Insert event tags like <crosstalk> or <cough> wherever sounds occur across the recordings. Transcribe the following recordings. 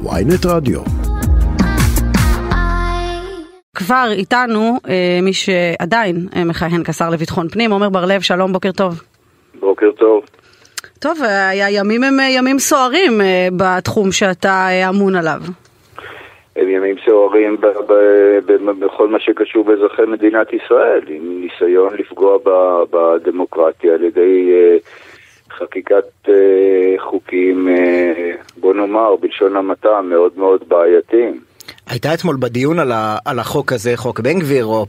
ויינט רדיו. כבר איתנו אה, מי שעדיין אה, מכהן כשר לביטחון פנים, עומר בר לב, שלום, בוקר טוב. בוקר טוב. טוב, אה, הימים הם אה, ימים סוערים אה, בתחום שאתה אה, אמון עליו. הם ימים סוערים ב- ב- ב- בכל מה שקשור באזרחי מדינת ישראל, עם ניסיון לפגוע ב- בדמוקרטיה על ידי אה, חקיקת אה, חוקים, אה, בוא נאמר, בלשון המעטה, מאוד מאוד בעייתיים. הייתה אתמול בדיון על, ה, על החוק הזה, חוק בן גביר, או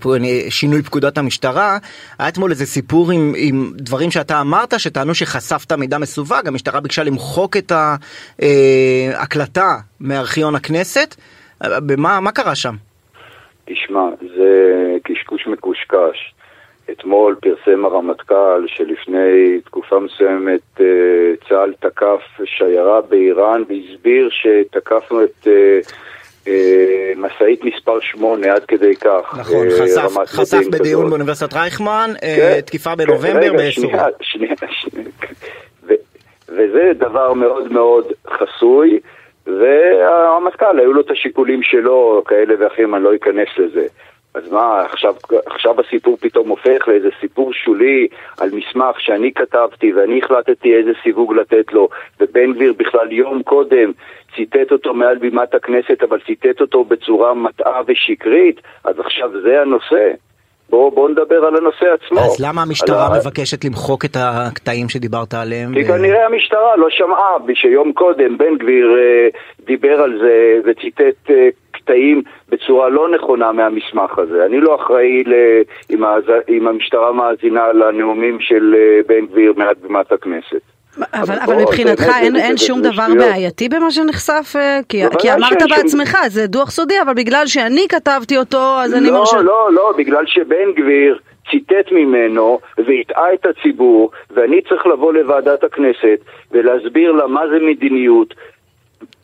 שינוי פקודת המשטרה, היה אתמול איזה סיפור עם, עם דברים שאתה אמרת, שטענו שחשפת מידע מסווג, המשטרה ביקשה למחוק את ההקלטה מארכיון הכנסת. אה, במה מה קרה שם? תשמע, זה קשקוש מקושקש. אתמול פרסם הרמטכ"ל שלפני תקופה מסוימת אה, צה"ל תקף שיירה באיראן והסביר שתקפנו את אה, אה, משאית מספר 8 עד כדי כך. נכון, חשף, חשף בדיון כזאת. באוניברסיטת רייכמן, אה, כן. תקיפה בנובמבר רגע, באסור. שנייה, שנייה, שנייה. ו- וזה דבר מאוד מאוד חסוי, והרמטכ"ל, היו לו את השיקולים שלו, כאלה ואחרים, אני לא אכנס לזה. אז מה, עכשיו, עכשיו הסיפור פתאום הופך לאיזה סיפור שולי על מסמך שאני כתבתי ואני החלטתי איזה סיווג לתת לו, ובן גביר בכלל יום קודם ציטט אותו מעל בימת הכנסת, אבל ציטט אותו בצורה מטעה ושקרית, אז עכשיו זה הנושא. בואו בוא נדבר על הנושא עצמו. אז למה המשטרה על ה- מבקשת למחוק את הקטעים שדיברת עליהם? כי ו- כנראה המשטרה לא שמעה שיום קודם בן גביר אה, דיבר על זה וציטט אה, קטעים בצורה לא נכונה מהמסמך הזה. אני לא אחראי ל... אם, הז... אם המשטרה מאזינה לנאומים של אה, בן גביר מעל בימת הכנסת. אבל, אבל בוא, מבחינתך אין, אין שום דבר. בעייתי במה שנחשף? אה, כי, בוודאי כי אמרת שאין שום- בעצמך, זה דוח סודי, אבל בגלל שאני כתבתי אותו, אז אני לא, מרשה... לא, לא, בגלל שבן גביר ציטט ממנו והטעה את הציבור, ואני צריך לבוא לוועדת הכנסת ולהסביר לה מה זה מדיניות.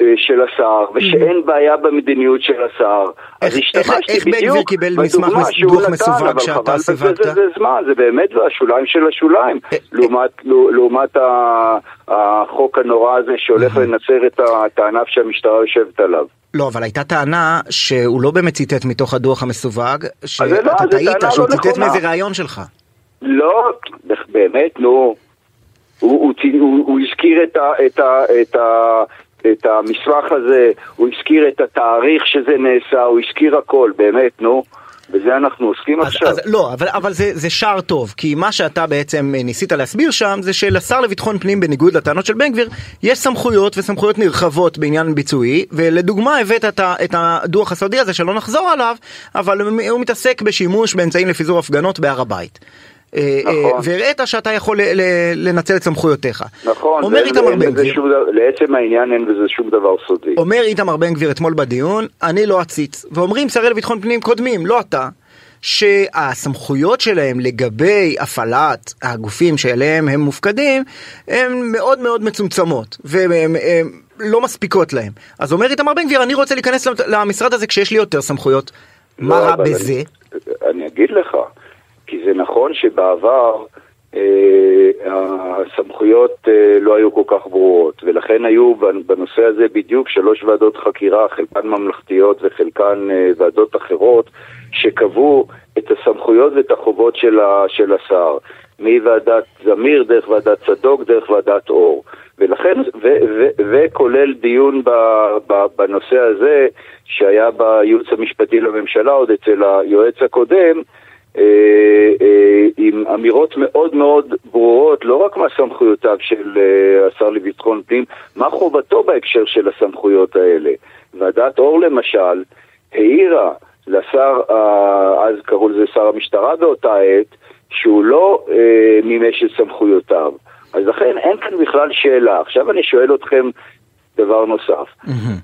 אה, של השר, ושאין בעיה במדיניות של השר, אז איך- איך- השתמשתי בן בדיוק קיבל בדוגמה מסמך שהוא דוח נתן, מסווג אבל שאתה חבל סיווגת? על זה זמן, זה באמת השוליים של השוליים, אה, לעומת- לעומת החוק הנורא הזה שהולך לנצר את הענף שהמשטרה יושבת עליו. לא, אבל הייתה טענה שהוא לא באמת ציטט מתוך הדוח המסווג, לא, שאתה זה טעית, שהוא לא ציטט. מאיזה ראיון שלך. לא, באמת, נו. הוא, הוא, צי- הוא, הוא הזכיר את, ה, את, ה, את, ה, את המסמך הזה, הוא הזכיר את התאריך שזה נעשה, הוא הזכיר הכל, באמת, נו. בזה אנחנו עוסקים אז, עכשיו. אז לא, אבל, אבל זה, זה שער טוב, כי מה שאתה בעצם אה, ניסית להסביר שם זה שלשר לביטחון פנים, בניגוד לטענות של בן גביר, יש סמכויות וסמכויות נרחבות בעניין ביצועי, ולדוגמה הבאת את, את הדוח הסודי הזה שלא נחזור עליו, אבל הוא מתעסק בשימוש באמצעים לפיזור הפגנות בהר הבית. אה, נכון. אה, והראית שאתה יכול לנצל את סמכויותיך. נכון, אומר איתמר בן גביר, לעצם העניין אין בזה שום דבר סודי. אומר איתמר בן גביר אתמול בדיון, אני לא אציץ. ואומרים שרי לביטחון פנים קודמים, לא אתה, שהסמכויות שלהם לגבי הפעלת הגופים שאליהם הם מופקדים, הן מאוד מאוד מצומצמות, והן הן לא מספיקות להם. אז אומר איתמר בן גביר, אני רוצה להיכנס למשרד הזה כשיש לי יותר סמכויות. מה לא, רע אבל בזה? אני, אני אגיד לך, כי זה נכון שבעבר אה, הסמכויות אה, לא היו כל כך ברורות, ולכן היו בנושא הזה בדיוק שלוש ועדות חקירה, חלקן ממלכתיות וחלקן אה, ועדות אחרות, שקבעו את הסמכויות ואת החובות של, ה, של השר, מוועדת זמיר, דרך ועדת צדוק, דרך ועדת אור. ולכן, ו, ו, וכולל דיון ב, ב, בנושא הזה, שהיה בייעוץ המשפטי לממשלה, עוד אצל היועץ הקודם, עם אמירות מאוד מאוד ברורות, לא רק מה סמכויותיו של אה, השר לביטחון פנים, מה חובתו בהקשר של הסמכויות האלה. ועדת אור למשל, העירה לשר, אה, אז קראו לזה שר המשטרה באותה עת, שהוא לא אה, מימש את סמכויותיו. אז לכן אין כאן בכלל שאלה. עכשיו אני שואל אתכם דבר נוסף.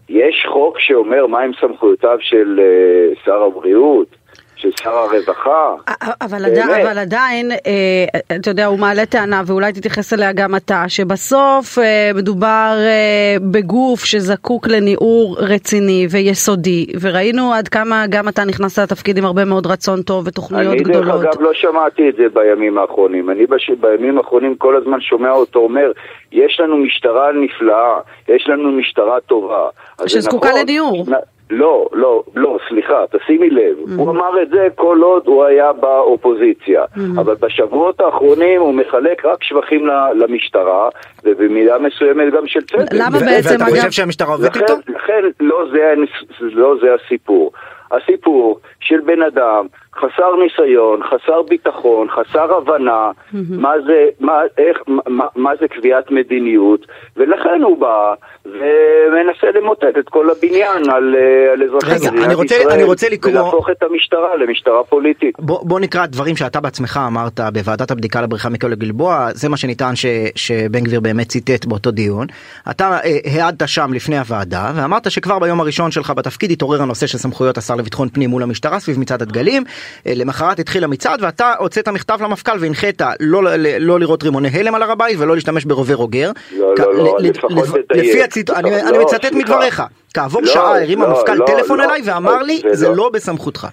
יש חוק שאומר מהם סמכויותיו של אה, שר הבריאות? של שר הרווחה. אבל, עדי, אבל עדיין, אה, אתה יודע, הוא מעלה טענה, ואולי תתייחס אליה גם אתה, שבסוף אה, מדובר אה, בגוף שזקוק לניעור רציני ויסודי, וראינו עד כמה גם אתה נכנסת לתפקיד עם הרבה מאוד רצון טוב ותוכניות אני גדולות. אני דרך אגב לא שמעתי את זה בימים האחרונים. אני בש... בימים האחרונים כל הזמן שומע אותו אומר, יש לנו משטרה נפלאה, יש לנו משטרה טובה. שזקוקה נכון, לניעור. לא, לא, לא, סליחה, תשימי לב. Mm-hmm. הוא אמר את זה כל עוד הוא היה באופוזיציה. Mm-hmm. אבל בשבועות האחרונים הוא מחלק רק שבחים למשטרה, ובמידה מסוימת גם של צדק. למה בעצם, ואתה חושב שהמשטרה עובדת איתו? לכן לא זה, לא זה הסיפור. הסיפור של בן אדם חסר ניסיון, חסר ביטחון, חסר הבנה mm-hmm. מה זה, מה, איך, מה, מה זה קביעת מדיניות, ולכן הוא בא ומנסה למוטט את כל הבניין על, אה, על אזרחי מדינת ישראל, אני רוצה לקרוא... ולהפוך את המשטרה למשטרה פוליטית. בוא, בוא נקרא דברים שאתה בעצמך אמרת בוועדת הבדיקה לבריחה מכל הגלבוע, זה מה שנטען ש, שבן גביר באמת ציטט באותו דיון. אתה אה, העדת שם לפני הוועדה, ואמרת שכבר ביום הראשון שלך בתפקיד התעורר הנושא של סמכויות השר לביטחון פנים מול המשטרה סביב מצעד הדגלים. אה, למחרת התחיל המצעד ואתה הוצאת מכתב למפכ"ל והנחית לא, לא, לא לראות רימוני הלם על הר הבית ולא להשתמש ברובי רוגר. לא, לא, לא, לפחות תדייק. אני מצטט מדבריך. כעבור שעה הרים המפכ"ל טלפון אליי ואמר לי זה לא בסמכותך.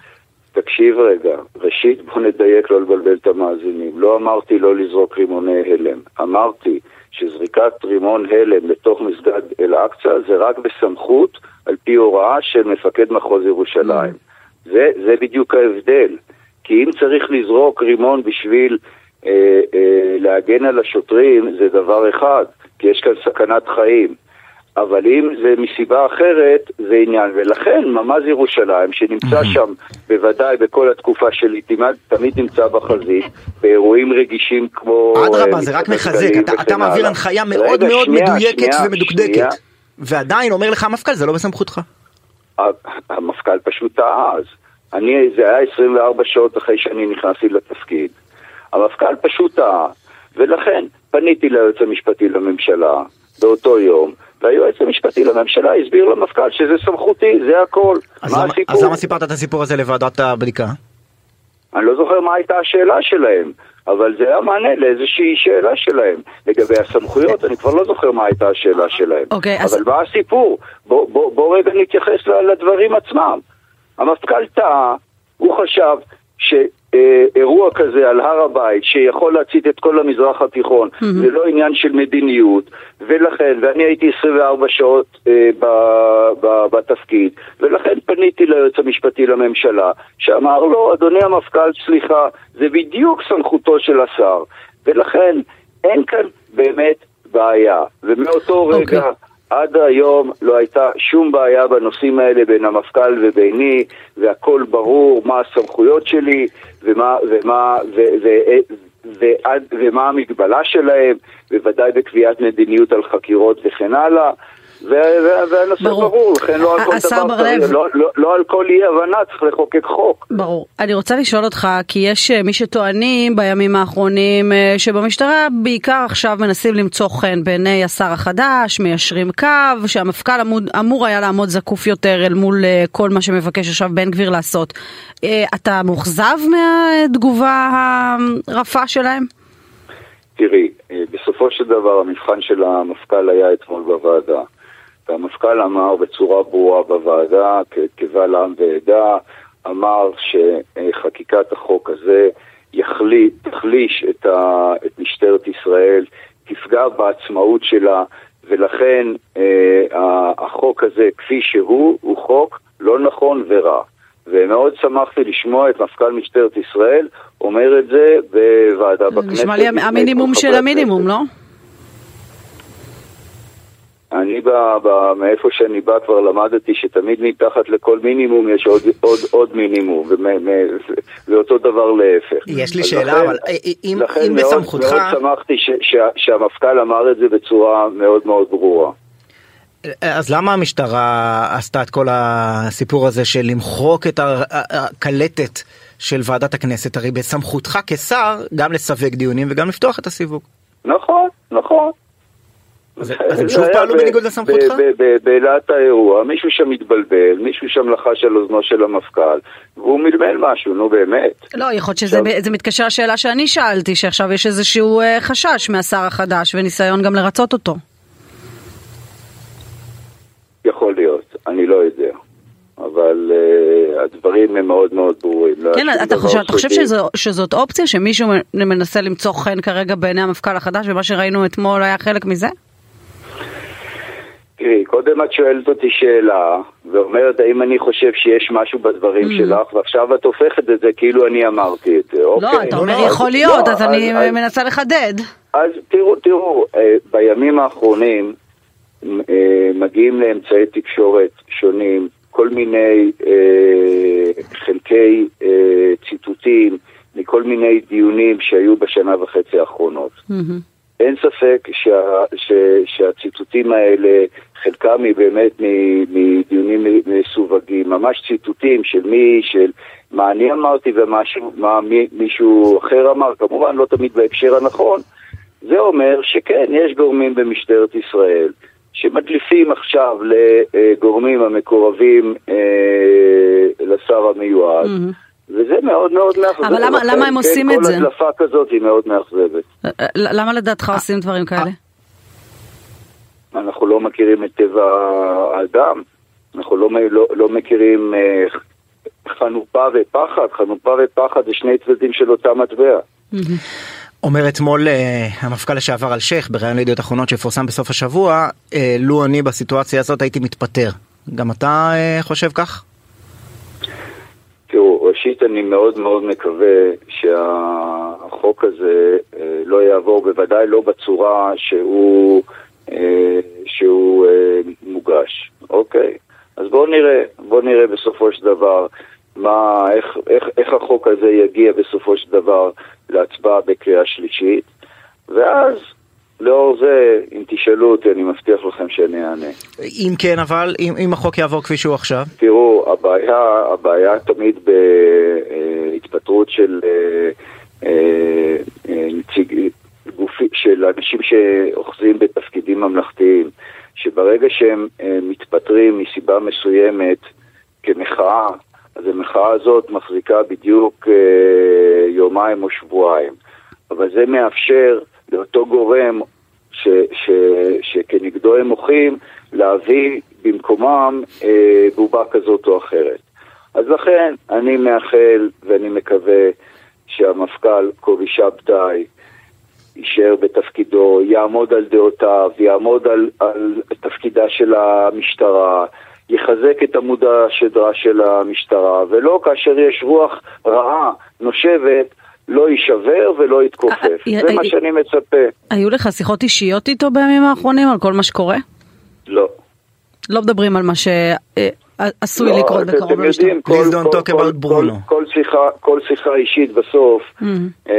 תקשיב רגע, ראשית בוא נדייק לא לבלבל את המאזינים. לא אמרתי לא לזרוק רימוני הלם. אמרתי שזריקת רימון הלם לתוך מסגד אל-אקצא זה רק בסמכות על פי הוראה של מפקד מחוז ירושלים. זה, זה בדיוק ההבדל. כי אם צריך לזרוק רימון בשביל אה, אה, להגן על השוטרים, זה דבר אחד, כי יש כאן סכנת חיים. אבל אם זה מסיבה אחרת, זה עניין. ולכן ממ"ז ירושלים, שנמצא שם בוודאי בכל התקופה שלי, תמיד, תמיד נמצא בחזית, באירועים רגישים כמו... אדרבה, זה רק מחזק, אתה, אתה מעביר הנחיה מאוד רגע, מאוד שנייה, מדויקת שנייה, ומדוקדקת. שנייה. ועדיין אומר לך המפכ"ל, זה לא בסמכותך. המפכ"ל פשוט טעה אז. אני, זה היה 24 שעות אחרי שאני נכנסתי לתפקיד. המפכ"ל פשוט טעה, ולכן פניתי ליועץ המשפטי לממשלה באותו יום, והיועץ המשפטי לממשלה הסביר למפכ"ל שזה סמכותי, זה הכל. אז, מה למה, הסיפור? אז למה סיפרת את הסיפור הזה לוועדת הבדיקה? אני לא זוכר מה הייתה השאלה שלהם, אבל זה היה מענה לאיזושהי שאלה שלהם. לגבי הסמכויות, אני כבר לא זוכר מה הייתה השאלה שלהם. Okay, אוקיי, אבל אז... מה הסיפור? בוא, בוא, בוא רגע נתייחס לדברים עצמם. המפכ"ל טעה, הוא חשב שאירוע כזה על הר הבית, שיכול להצית את כל המזרח התיכון, mm-hmm. זה לא עניין של מדיניות, ולכן, ואני הייתי 24 שעות אה, ב, ב, בתפקיד, ולכן פניתי ליועץ המשפטי לממשלה, שאמר לו, לא, אדוני המפכ"ל, סליחה, זה בדיוק סמכותו של השר, ולכן אין כאן באמת בעיה. ומאותו רגע... Okay. אוקיי. עד היום לא הייתה שום בעיה בנושאים האלה בין המפכ"ל וביני, והכל ברור מה הסמכויות שלי ומה, ומה, ו, ו, ו, ועד, ומה המגבלה שלהם, בוודאי בקביעת מדיניות על חקירות וכן הלאה. והנושא ברור, ברור לכן לא על כל דבר, לב... לא, לא, לא על כל אי הבנה צריך לחוקק חוק. ברור. אני רוצה לשאול אותך, כי יש אה, מי שטוענים בימים האחרונים אה, שבמשטרה בעיקר עכשיו מנסים למצוא חן בעיני השר החדש, מיישרים קו, שהמפכ"ל אמור, אמור היה לעמוד זקוף יותר אל מול אה, כל מה שמבקש עכשיו בן גביר לעשות. אתה מאוכזב מהתגובה הרפה שלהם? תראי, בסופו של דבר המבחן של המפכ"ל היה אתמול בוועדה. והמפכ"ל אמר בצורה ברורה בוועדה, כקבל עם ועדה, אמר שחקיקת החוק הזה יחלי, תחליש את, ה, את משטרת ישראל, תפגע בעצמאות שלה, ולכן אה, החוק הזה כפי שהוא, הוא חוק לא נכון ורע. ומאוד שמחתי לשמוע את מפכ"ל משטרת ישראל אומר את זה בוועדה בכנסת. נשמע לי המינימום של המינימום, לא? אני בא, בא, מאיפה שאני בא כבר למדתי שתמיד מתחת לכל מינימום יש עוד, עוד, עוד מינימום, ואותו דבר להפך. יש לי שאלה, לכן, אבל אה, אה, אם, אם מאוד, בסמכותך... לכן מאוד שמחתי ש, ש, שהמפכ"ל אמר את זה בצורה מאוד מאוד ברורה. אז למה המשטרה עשתה את כל הסיפור הזה של למחוק את הקלטת של ועדת הכנסת? הרי בסמכותך כשר גם לסווג דיונים וגם לפתוח את הסיווג. נכון, נכון. אז הם שוב פעלו בניגוד לסמכותך? בלהט האירוע, מישהו שם התבלבל, מישהו שם לחש על אוזנו של המפכ"ל, והוא מלמל משהו, נו באמת. לא, יכול להיות שזה מתקשר לשאלה שאני שאלתי, שעכשיו יש איזשהו אה, חשש מהשר החדש וניסיון גם לרצות אותו. יכול להיות, אני לא יודע. אבל uh, הדברים הם מאוד מאוד ברורים. לא כן, שום אתה חושב, אתה חושב. שזו, שזאת אופציה שמישהו מנסה למצוא חן כרגע בעיני המפכ"ל החדש ומה שראינו אתמול היה חלק מזה? תראי, קודם את שואלת אותי שאלה, ואומרת האם אני חושב שיש משהו בדברים Mm. שלך, ועכשיו את הופכת את זה כאילו אני אמרתי את זה. לא, אוקיי. אתה אומר אז- יכול להיות, לא, אז אני אז- מנסה לחדד. אז תראו, תראו, אה, בימים האחרונים אה, מגיעים לאמצעי תקשורת שונים כל מיני אה, חלקי אה, ציטוטים מכל מיני דיונים שהיו בשנה וחצי האחרונות. מהמם. אין ספק שה, ש, שהציטוטים האלה, חלקם היא באמת מדיונים מסווגים, ממש ציטוטים של מי, של מה אני אמרתי ומה מי, מישהו אחר אמר, כמובן לא תמיד בהקשר הנכון, זה אומר שכן, יש גורמים במשטרת ישראל שמדליפים עכשיו לגורמים המקורבים אה, לשר המיועד, מהמם. וזה מאוד מאוד מאכזב. אבל למה- למה הם עושים כן, את זה? כל הדלפה כזאת היא מאוד מאכזבת. אה, אה, למה לדעתך עושים דברים כאלה? אנחנו לא מכירים את טבע האדם, אנחנו לא, לא, לא מכירים אה, חנופה ופחד, חנופה ופחד זה שני צדדים של אותה מטבע. מהמם. אומר אתמול אה, המפכ"ל לשעבר אלשיך בריאיון לידיעות אחרונות שפורסם בסוף השבוע, אה, לו אני בסיטואציה הזאת הייתי מתפטר. גם אתה אה, חושב כך? תראו, ראשית אני מאוד מאוד מקווה שהחוק הזה לא יעבור, בוודאי לא בצורה שהוא, שהוא אה, מוגש, אוקיי? אז בואו נראה, בואו נראה בסופו של דבר מה, איך, איך, איך החוק הזה יגיע בסופו של דבר להצבעה בקריאה שלישית, ואז לאור זה, אם תשאלו אותי, אני מבטיח לכם שאני אענה. אם כן אבל, אם, אם החוק יעבור כפי שהוא עכשיו? תראו, הבעיה, הבעיה תמיד בהתפטרות של אה, אה, אה, גופי, של אנשים שאוחזים בתפקידים ממלכתיים, שברגע שהם אה, מתפטרים מסיבה מסוימת כמחאה, אז המחאה הזאת מחזיקה בדיוק אה, יומיים או שבועיים. אבל זה מאפשר לאותו גורם ש, ש, שכנגדו הם מוחים, להביא במקומם אה, בובה כזאת או אחרת. אז לכן אני מאחל ואני מקווה שהמפכ"ל קובי שבתאי יישאר בתפקידו, יעמוד על דעותיו, יעמוד על, על תפקידה של המשטרה, יחזק את עמוד השדרה של המשטרה, ולא כאשר יש רוח רעה נושבת, לא יישבר ולא יתכופף. אה, זה אה, מה אה, שאני מצפה. היו לך שיחות אישיות איתו בימים האחרונים על כל מה שקורה? לא. לא מדברים על מה שעשוי לא, לקרות אתם- בקרוב אתם במשטרה. יודעים, כל- Please don't כל- talk כל- about Bruno. כל- כל שיחה- כל שיחה אישית בסוף, מהמם. אה,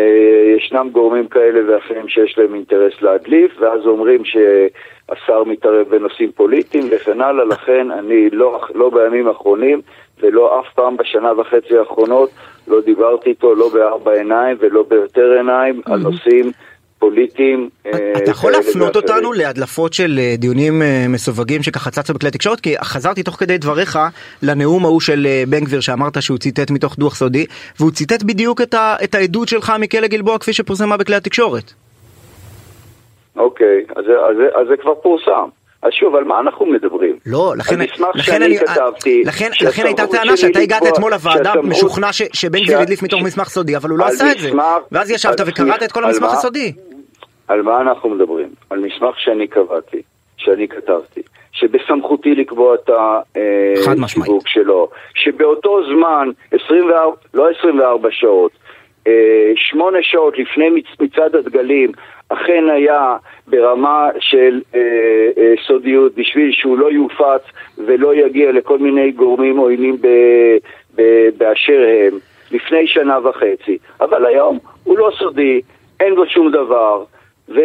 ישנם גורמים כאלה ואחרים שיש להם אינטרס להדליף, ואז אומרים שהשר מתערב בנושאים פוליטיים וכן הלאה, לכן אני לא, לא בימים האחרונים ולא אף פעם בשנה וחצי האחרונות לא דיברתי איתו, לא בארבע עיניים ולא ביותר עיניים, על נושאים פוליטיים. אה, אתה יכול כאלה להפנות. אותנו להדלפות של אה, דיונים אה, מסווגים שככה צצו בכלי תקשורת? כי חזרתי תוך כדי דבריך לנאום ההוא של אה, בן גביר שאמרת שהוא ציטט מתוך דוח סודי, והוא ציטט בדיוק את ה- את העדות שלך מכלא גלבוע כפי שפורסמה בכלי התקשורת. אוקיי, אז, אז, אז זה כבר פורסם. אז שוב, על מה אנחנו מדברים? לא, לכן, על מסמך לכן שאני אני, כתבתי, לכן, לכן הייתה טענה שאתה הגעת אתמול לוועדה משוכנע ש, שבן גביר הדליף מתוך מסמך סודי, אבל הוא לא עשה את זה. ואז ישבת וקראת את כל המסמך? הסודי. על מה אנחנו מדברים? על מסמך שאני קבעתי, שאני כתבתי, שבסמכותי לקבוע את משמעית. השיווק שלו, שבאותו זמן, 24, לא 24 שעות, אה, שמונה שעות לפני מצ- מצעד הדגלים, אכן היה ברמה של אה, אה, סודיות בשביל שהוא לא יופץ ולא יגיע לכל מיני גורמים עוינים ב, ב, באשר הם, לפני שנה וחצי. אבל היום הוא לא סודי, אין בו שום דבר, ו...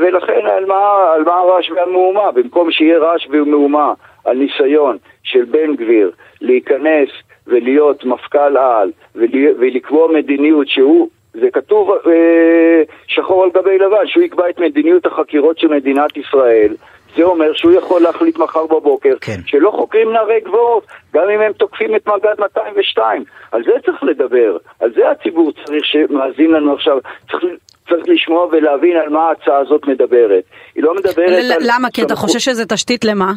ולכן על מה, על מה הרעש והמהומה? במקום שיהיה רעש ומהומה על ניסיון של בן גביר להיכנס ולהיות מפכ"ל על ול... ולקבוע מדיניות שהוא זה כתוב אה, שחור על גבי לבן, שהוא יקבע את מדיניות החקירות של מדינת ישראל. זה אומר שהוא יכול להחליט מחר בבוקר כן. שלא חוקרים נערי גבעות, גם אם הם תוקפים את מג"ד 202. על זה צריך לדבר, על זה הציבור צריך שמאזין לנו עכשיו, צריך, צריך לשמוע ולהבין על מה ההצעה הזאת מדברת. היא לא מדברת על... למה? כי אתה חושש שזה תשתית למה?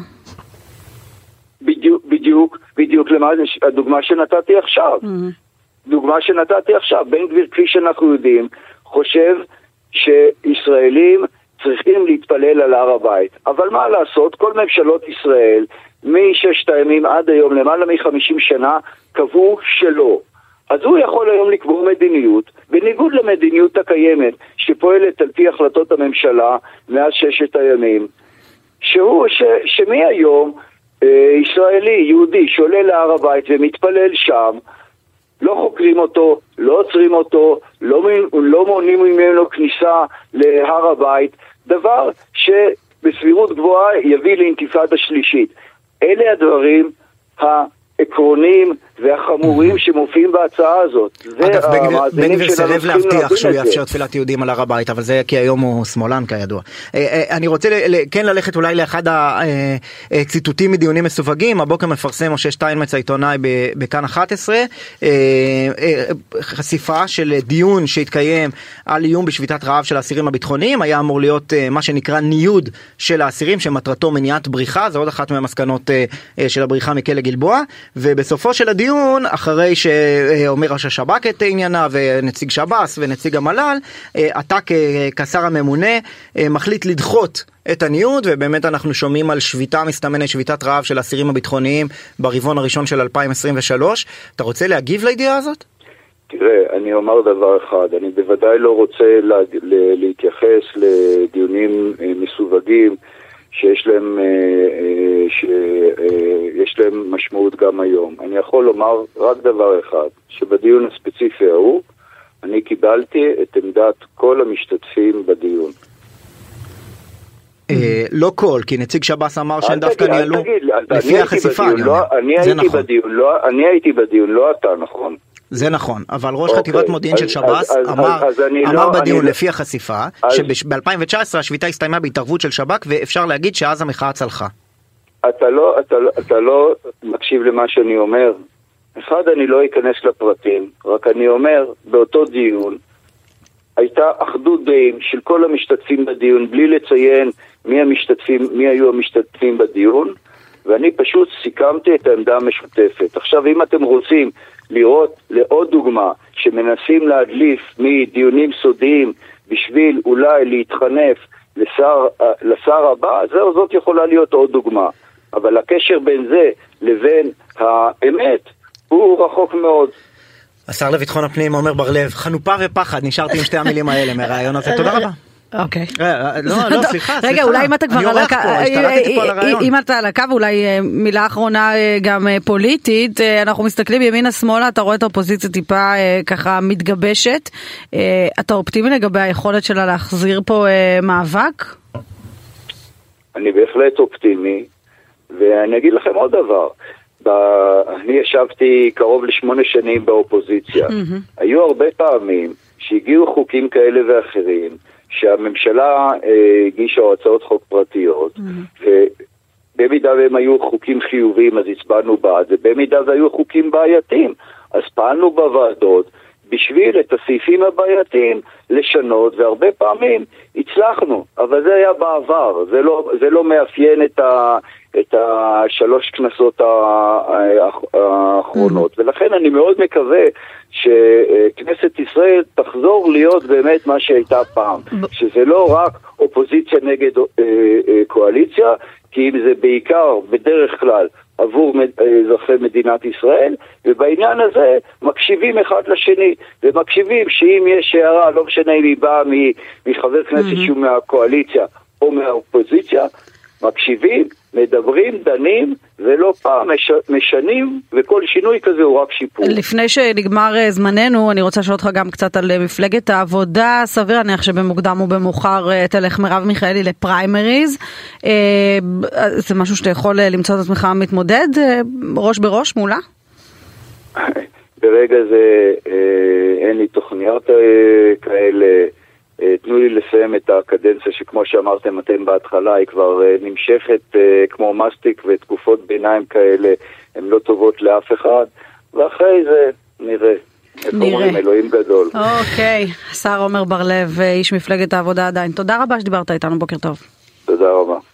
בדיוק, בדיוק, בדיוק למה הדוגמה שנתתי עכשיו. דוגמה שנתתי עכשיו, בן גביר, כפי שאנחנו יודעים, חושב שישראלים צריכים להתפלל על הר הבית. אבל מה לעשות, כל ממשלות ישראל, מששת הימים עד היום, למעלה מחמישים שנה, קבעו שלא. אז הוא יכול היום לקבוע מדיניות, בניגוד למדיניות הקיימת, שפועלת על פי החלטות הממשלה מאז ששת הימים, שהוא, ש, שמהיום אה, ישראלי, יהודי, שעולה להר הבית ומתפלל שם, לא חוקרים אותו, לא עוצרים אותו, לא, לא מונעים ממנו כניסה להר הבית, דבר שבסבירות גבוהה יביא לאינתיפאדה שלישית. אלה הדברים העקרוניים והחמורים שמופיעים בהצעה הזאת. אגב, בן גביר- סירב להבטיח שהוא. יאפשר תפילת יהודים על הר הבית, אבל זה כי היום הוא שמאלן כידוע. אה, אה, אני רוצה כן ללכת אולי לאחד הציטוטים מדיונים מסווגים, הבוקר מפרסם משה שטיינמץ העיתונאי בכאן 11, אה, אה, חשיפה של דיון שהתקיים על איום בשביתת רעב של האסירים הביטחוניים, היה אמור להיות אה, מה שנקרא ניוד של האסירים שמטרתו מניעת בריחה, זה עוד אחת מהמסקנות אה, אה, של הבריחה מכלא גלבוע, ובסופו של הדיון, אחרי שאומר ראש השב"כ את עניינה ונציג שב"ס ונציג המל"ל, אתה כשר הממונה אה, מחליט לדחות את הניוד ובאמת אנחנו שומעים על שביתה מסתמנת, שביתת רעב של האסירים הביטחוניים ברבעון הראשון של 2023. אתה רוצה להגיב לידיעה הזאת? תראה, אני אומר דבר אחד, אני בוודאי לא רוצה לה, ל, להתייחס לדיונים אה, מסווגים שיש להם, אה, אה, שיש להם משמעות גם היום. אני יכול לומר רק דבר אחד, שבדיון הספציפי ההוא, אני קיבלתי את עמדת כל המשתתפים בדיון. אה, לא כל, כי נציג שב"ס אמר שהם דווקא ניהלו לפי החשיפה, לא- נכון. לא- אני הייתי בדיון, לא אתה, נכון? זה נכון, אבל ראש אוקיי, חטיבת מודיעין של אז- שב"ס אז- אמר, אז- אז אמר לא- בדיון אני לפי החשיפה, אז- שב-2019 השביתה הסתיימה בהתערבות של שב"כ ואפשר להגיד שאז המחאה צלחה. אתה לא, אתה, לא- אתה לא מקשיב למה שאני אומר. אחד, אני לא אכנס לפרטים, רק אני אומר, באותו דיון הייתה אחדות דעים של כל המשתתפים בדיון, בלי לציין מי המשתתפים, מי היו המשתתפים בדיון, ואני פשוט סיכמתי את העמדה המשותפת. עכשיו, אם אתם רוצים לראות לעוד דוגמה שמנסים להדליף מדיונים סודיים בשביל אולי להתחנף לשר, לשר הבא, זהו, זאת יכולה להיות עוד דוגמה. אבל הקשר בין זה לבין האמת הוא רחוק מאוד. השר לביטחון הפנים עמר בר לב, חנופה ופחד, נשארתי עם שתי המילים האלה מהרעיון הזה, תודה רבה. אוקיי. אה, אה, לא, לא, סליחה, <laughs> סליחה. רגע, אולי אם אתה כבר על הקו, הרעיון. אם אתה על הקו, אולי אה, מילה אחרונה אה, גם אה, פוליטית, אה, אנחנו מסתכלים ימינה-שמאלה, אתה רואה את האופוזיציה טיפה אה, ככה מתגבשת, אה, אתה אופטימי לגבי היכולת שלה להחזיר פה אה, מאבק? אני בהחלט אופטימי, ואני אגיד לכם עוד דבר. ב... אני ישבתי קרוב לשמונה שנים באופוזיציה. היו הרבה פעמים שהגיעו חוקים כאלה ואחרים, שהממשלה אה, הגישה או הצעות חוק פרטיות, ובמידה והם היו חוקים חיוביים אז הצבענו בעד, ובמידה והיו חוקים בעייתיים אז פעלנו בוועדות בשביל את הסעיפים הבעייתיים לשנות, והרבה פעמים הצלחנו, אבל זה היה בעבר, זה לא, זה לא מאפיין את, ה, את השלוש כנסות האחרונות, ולכן אני מאוד מקווה שכנסת ישראל תחזור להיות באמת מה שהייתה פעם, שזה לא רק אופוזיציה נגד אה, אה, קואליציה, כי אם זה בעיקר, בדרך כלל, עבור מד- אזרחי מדינת ישראל, ובעניין הזה מקשיבים אחד לשני, ומקשיבים שאם יש הערה, לא משנה אם היא באה מחבר כנסת שהוא מהקואליציה או מהאופוזיציה, מקשיבים, מדברים, דנים, ולא פעם מש, משנים, וכל שינוי כזה הוא רק שיפור. לפני שנגמר אה, זמננו, אני רוצה לשאול אותך גם קצת על אה, מפלגת העבודה. סביר להניח שבמוקדם או במאוחר אה, תלך מרב מיכאלי לפריימריז. זה משהו שאתה יכול למצוא את עצמך מתמודד ראש בראש מולה? <laughs> ברגע זה אה, ממני תוכניות כאלה. תנו לי לסיים את הקדנציה שכמו שאמרתם אתם בהתחלה היא כבר נמשכת כמו מסטיק ותקופות ביניים כאלה הן לא טובות לאף אחד ואחרי זה נראה. איך אומרים, אלוהים גדול. אוקיי, השר עמר בר לב, איש מפלגת העבודה עדיין. תודה רבה שדיברת איתנו, בוקר טוב. תודה רבה.